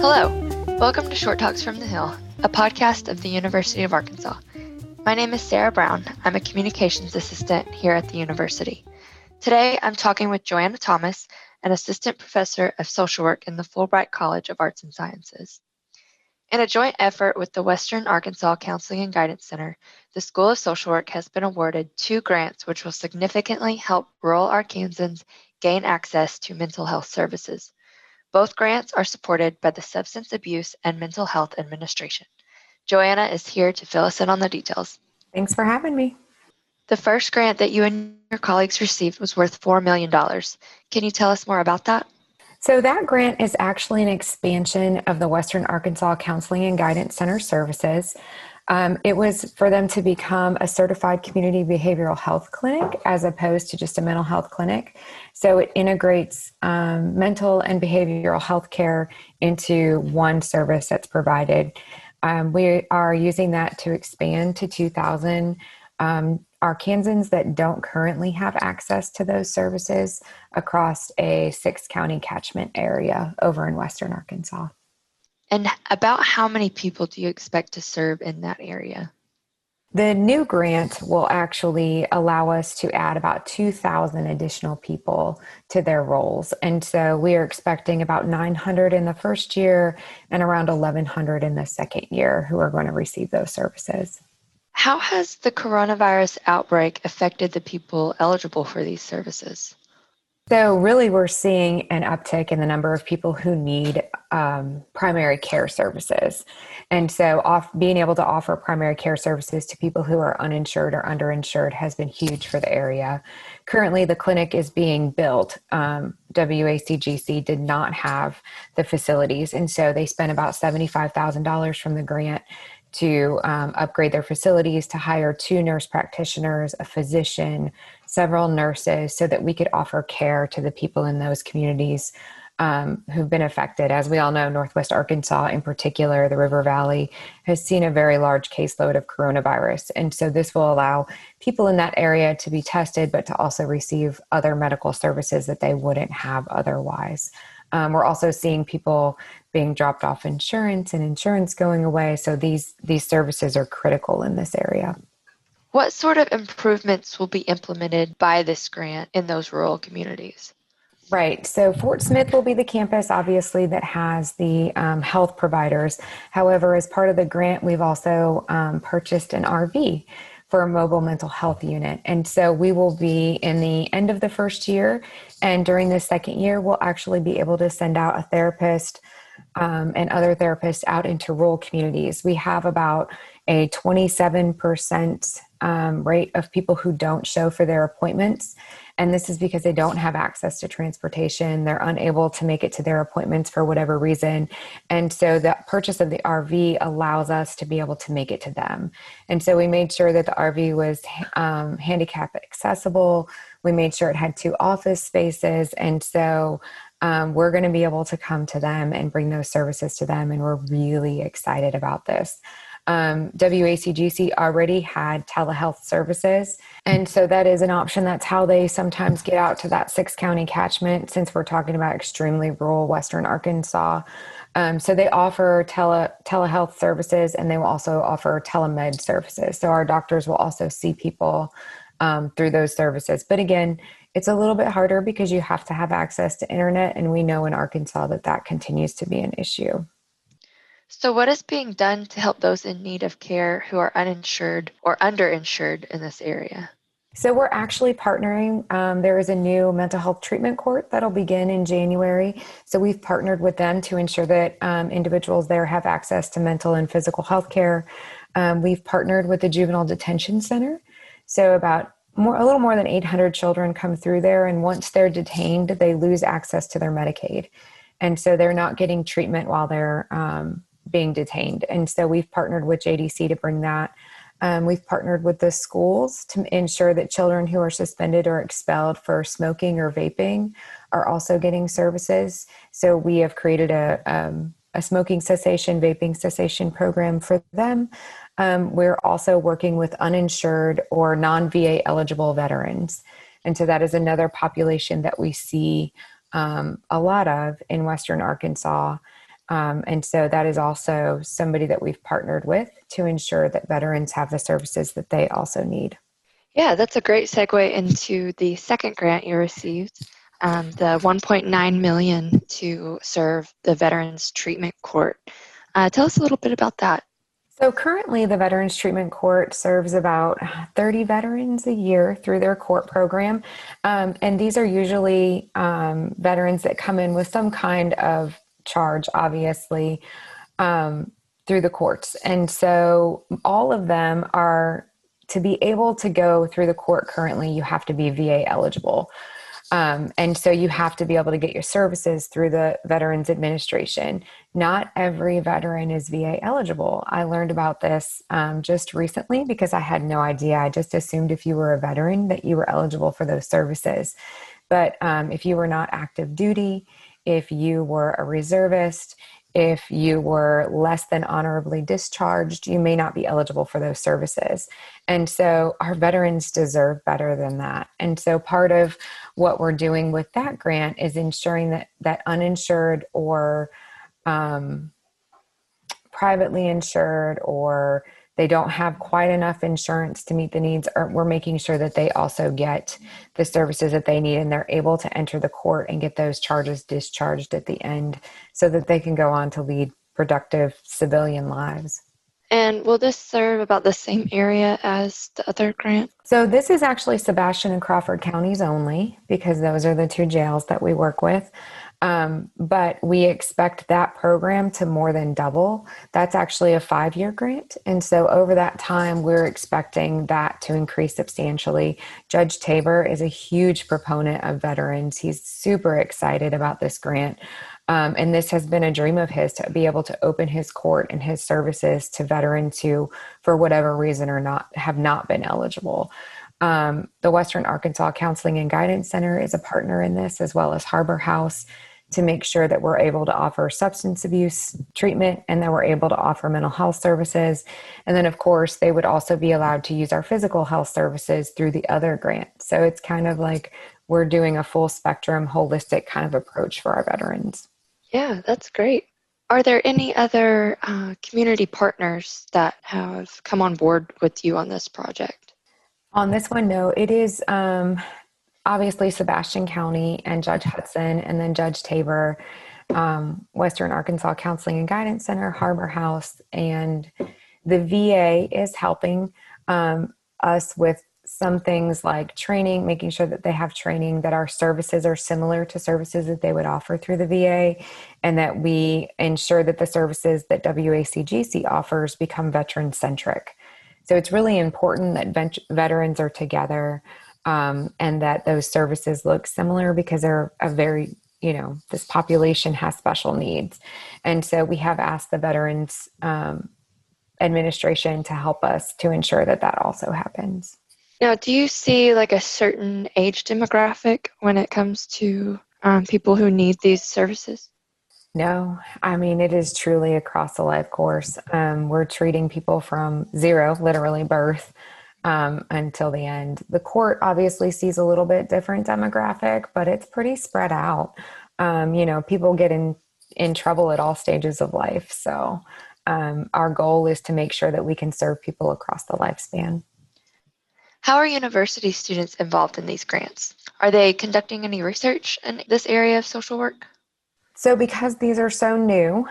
Hello, welcome to Short Talks from the Hill, a podcast of the University of Arkansas. My name is Sarah Brown. I'm a communications assistant here at the university. Today, I'm talking with Johanna Thomas, an assistant professor of social work in the Fulbright College of Arts and Sciences. In a joint effort with the Western Arkansas Counseling and Guidance Center, the School of Social Work has been awarded two grants which will significantly help rural Arkansans gain access to mental health services. Both grants are supported by the Substance Abuse and Mental Health Administration. Johanna is here to fill us in on the details. Thanks for having me. The first grant that you and your colleagues received was worth $4 million. Can you tell us more about that? So, that grant is actually an expansion of the Western Arkansas Counseling and Guidance Center services. Um, it was for them to become a certified community behavioral health clinic as opposed to just a mental health clinic. So it integrates um, mental and behavioral health care into one service that's provided. Um, we are using that to expand to 2,000 um, Arkansans that don't currently have access to those services across a six county catchment area over in Western Arkansas. And about how many people do you expect to serve in that area? The new grant will actually allow us to add about 2,000 additional people to their roles. And so we are expecting about 900 in the first year and around 1,100 in the second year who are going to receive those services. How has the coronavirus outbreak affected the people eligible for these services? So, really, we're seeing an uptick in the number of people who need um, primary care services. And so, off, being able to offer primary care services to people who are uninsured or underinsured has been huge for the area. Currently, the clinic is being built. Um, WACGC did not have the facilities. And so, they spent about $75,000 from the grant to um, upgrade their facilities, to hire two nurse practitioners, a physician, several nurses, so that we could offer care to the people in those communities um, who've been affected. As we all know, Northwest Arkansas, in particular, the River Valley, has seen a very large caseload of coronavirus. And so this will allow people in that area to be tested, but to also receive other medical services that they wouldn't have otherwise. Um, we're also seeing people being dropped off insurance and insurance going away. So these these services are critical in this area. What sort of improvements will be implemented by this grant in those rural communities? Right. So Fort Smith will be the campus, obviously, that has the um, health providers. However, as part of the grant, we've also um, purchased an RV for a mobile mental health unit. And so we will be in the end of the first year. And during the second year, we'll actually be able to send out a therapist um, and other therapists out into rural communities. We have about a 27% um, rate of people who don't show for their appointments. And this is because they don't have access to transportation. They're unable to make it to their appointments for whatever reason. And so the purchase of the RV allows us to be able to make it to them. And so we made sure that the RV was um, handicap accessible. We made sure it had two office spaces. And so um, we're going to be able to come to them and bring those services to them. And we're really excited about this. Um, WACGC already had telehealth services. And so that is an option. That's how they sometimes get out to that six county catchment since we're talking about extremely rural Western Arkansas. Um, so they offer tele, telehealth services and they will also offer telemed services. So our doctors will also see people um, through those services. But again, it's a little bit harder because you have to have access to internet, and we know in Arkansas that that continues to be an issue. So, what is being done to help those in need of care who are uninsured or underinsured in this area? So, we're actually partnering. Um, there is a new mental health treatment court that'll begin in January. So, we've partnered with them to ensure that um, individuals there have access to mental and physical health care. Um, we've partnered with the Juvenile Detention Center. So, about more, a little more than 800 children come through there, and once they're detained, they lose access to their Medicaid, and so they're not getting treatment while they're um, being detained. And so we've partnered with JDC to bring that. Um, we've partnered with the schools to ensure that children who are suspended or expelled for smoking or vaping are also getting services. So we have created a um, a smoking cessation, vaping cessation program for them. Um, we're also working with uninsured or non VA eligible veterans. And so that is another population that we see um, a lot of in Western Arkansas. Um, and so that is also somebody that we've partnered with to ensure that veterans have the services that they also need. Yeah, that's a great segue into the second grant you received, um, the 1.9 million to serve the Veterans Treatment Court. Uh, tell us a little bit about that. So currently, the Veterans Treatment Court serves about 30 veterans a year through their court program. Um, and these are usually um, veterans that come in with some kind of charge, obviously, um, through the courts. And so all of them are to be able to go through the court currently, you have to be VA eligible. Um, and so you have to be able to get your services through the Veterans Administration. Not every veteran is VA eligible. I learned about this um, just recently because I had no idea. I just assumed if you were a veteran that you were eligible for those services. But um, if you were not active duty, if you were a reservist, if you were less than honorably discharged, you may not be eligible for those services. And so our veterans deserve better than that. And so part of what we're doing with that grant is ensuring that that uninsured or um, privately insured or they don't have quite enough insurance to meet the needs or we're making sure that they also get the services that they need and they're able to enter the court and get those charges discharged at the end so that they can go on to lead productive civilian lives and will this serve about the same area as the other grant? So, this is actually Sebastian and Crawford counties only because those are the two jails that we work with. Um, but we expect that program to more than double. That's actually a five year grant. And so over that time, we're expecting that to increase substantially. Judge Tabor is a huge proponent of veterans. He's super excited about this grant. Um, and this has been a dream of his to be able to open his court and his services to veterans who, for whatever reason, or not have not been eligible. Um, the Western Arkansas Counseling and Guidance Center is a partner in this, as well as Harbor House to make sure that we're able to offer substance abuse treatment and that we're able to offer mental health services. And then, of course, they would also be allowed to use our physical health services through the other grant. So it's kind of like we're doing a full spectrum, holistic kind of approach for our veterans. Yeah, that's great. Are there any other uh, community partners that have come on board with you on this project? On this one, no. It is um, obviously Sebastian County and Judge Hudson, and then Judge Tabor, um, Western Arkansas Counseling and Guidance Center, Harbor House, and the VA is helping um, us with some things like training, making sure that they have training, that our services are similar to services that they would offer through the VA, and that we ensure that the services that WACGC offers become veteran centric. So it's really important that vet- veterans are together um, and that those services look similar because they're a very you know this population has special needs and so we have asked the veterans um, administration to help us to ensure that that also happens now do you see like a certain age demographic when it comes to um, people who need these services no, I mean, it is truly across the life course. Um, we're treating people from zero, literally birth, um, until the end. The court obviously sees a little bit different demographic, but it's pretty spread out. Um, you know, people get in in trouble at all stages of life. So um, our goal is to make sure that we can serve people across the lifespan. How are university students involved in these grants? Are they conducting any research in this area of social work? So, because these are so new,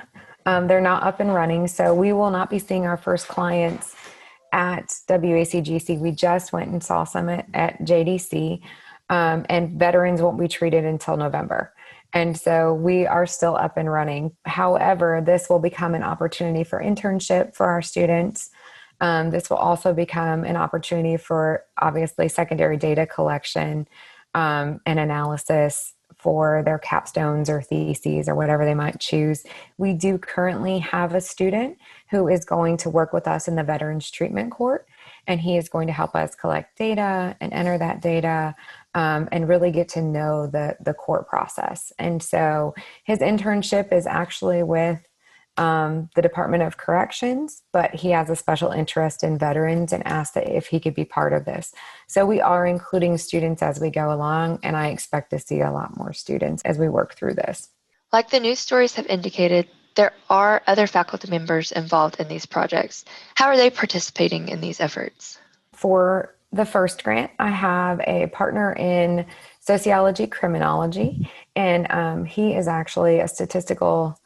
um, they're not up and running. So, we will not be seeing our first clients at WACGC. We just went and saw some at, at JDC, um, and veterans won't be treated until November. And so we are still up and running. However, this will become an opportunity for internship for our students. Um, this will also become an opportunity for obviously secondary data collection um, and analysis for their capstones or theses or whatever they might choose. We do currently have a student who is going to work with us in the Veterans Treatment Court, and he is going to help us collect data and enter that data. Um, and really get to know the the court process. And so his internship is actually with um, the Department of Corrections, but he has a special interest in veterans and asked that if he could be part of this. So we are including students as we go along, and I expect to see a lot more students as we work through this. Like the news stories have indicated, there are other faculty members involved in these projects. How are they participating in these efforts? For the first grant, I have a partner in sociology criminology, and um, he is actually a statistical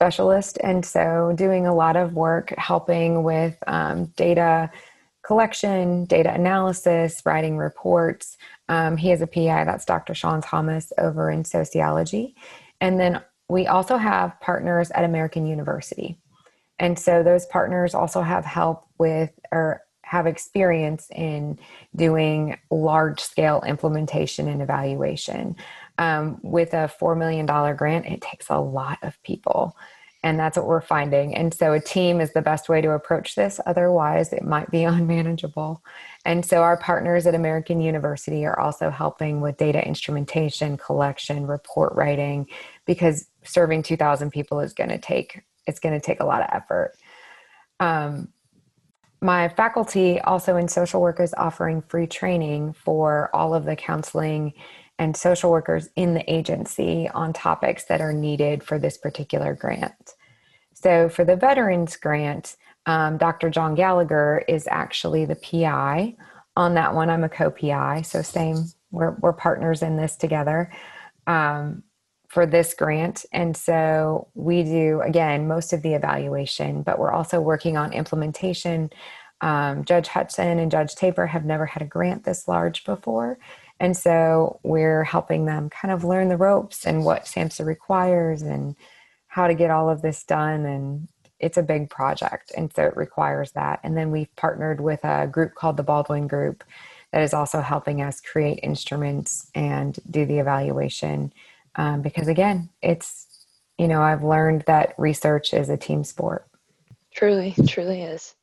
specialist. And so, doing a lot of work helping with um, data collection, data analysis, writing reports. Um, he is a PI, that's Dr. Sean Thomas over in sociology. And then we also have partners at American University. And so those partners also have help with or have experience in doing large scale implementation and evaluation. Um, with a $4 million grant, it takes a lot of people. And that's what we're finding. And so a team is the best way to approach this. Otherwise, it might be unmanageable. And so our partners at American University are also helping with data instrumentation, collection, report writing, because serving 2,000 people is going to take it's going to take a lot of effort. Um, my faculty also in social work is offering free training for all of the counseling and social workers in the agency on topics that are needed for this particular grant. So, for the Veterans Grant, um, Dr. John Gallagher is actually the PI on that one. I'm a co PI, so same, we're, we're partners in this together um, for this grant. And so we do, again, most of the evaluation, but we're also working on implementation. Um, Judge Hudson and Judge Tabor have never had a grant this large before. And so we're helping them kind of learn the ropes and what SAMHSA requires and how to get all of this done. And it's a big project. And so it requires that. And then we've partnered with a group called the Baldwin Group that is also helping us create instruments and do the evaluation. Um, because again, it's, you know, I've learned that research is a team sport. Truly, truly is.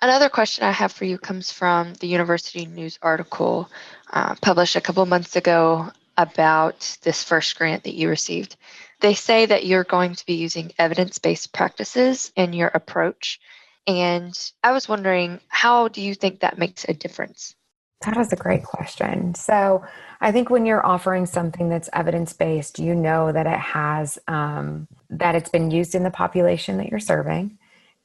Another question I have for you comes from the University News article uh, published a couple months ago about this first grant that you received. They say that you're going to be using evidence based practices in your approach. And I was wondering, how do you think that makes a difference? That is a great question. So, I think when you're offering something that's evidence based, you know that it has, um, that it's been used in the population that you're serving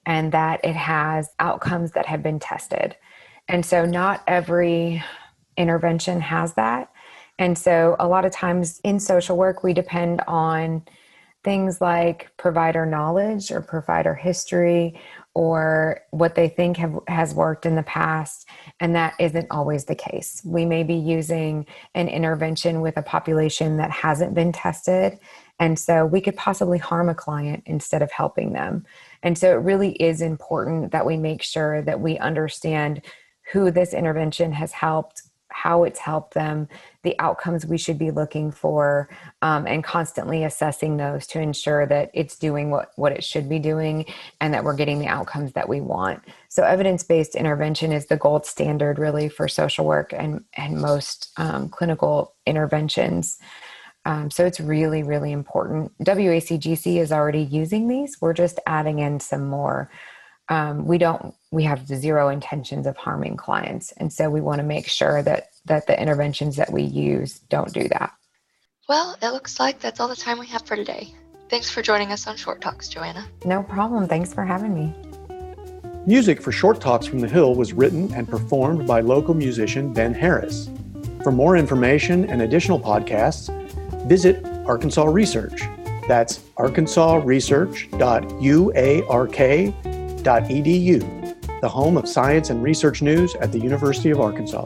and that it has outcomes that have been tested. And so, not every intervention has that. And so, a lot of times in social work, we depend on things like provider knowledge or provider history or what they think have, has worked in the past. And that isn't always the case. We may be using an intervention with a population that hasn't been tested. And so we could possibly harm a client instead of helping them. And so it really is important that we make sure that we understand who this intervention has helped, how it's helped them, the outcomes we should be looking for, um, and constantly assessing those to ensure that it's doing what, what it should be doing and that we're getting the outcomes that we want. So, evidence based intervention is the gold standard really for social work and, and most um, clinical interventions. Um, so it's really, really important. WACGC is already using these. We're just adding in some more. Um, we don't. We have zero intentions of harming clients, and so we want to make sure that that the interventions that we use don't do that. Well, it looks like that's all the time we have for today. Thanks for joining us on Short Talks, Johanna. No problem. Thanks for having me. Music for Short Talks from the Hill was written and performed by local musician Ben Harris. For more information and additional podcasts, visit Arkansas Research. That's arkansasresearch.uark.edu, the home of science and research news at the University of Arkansas.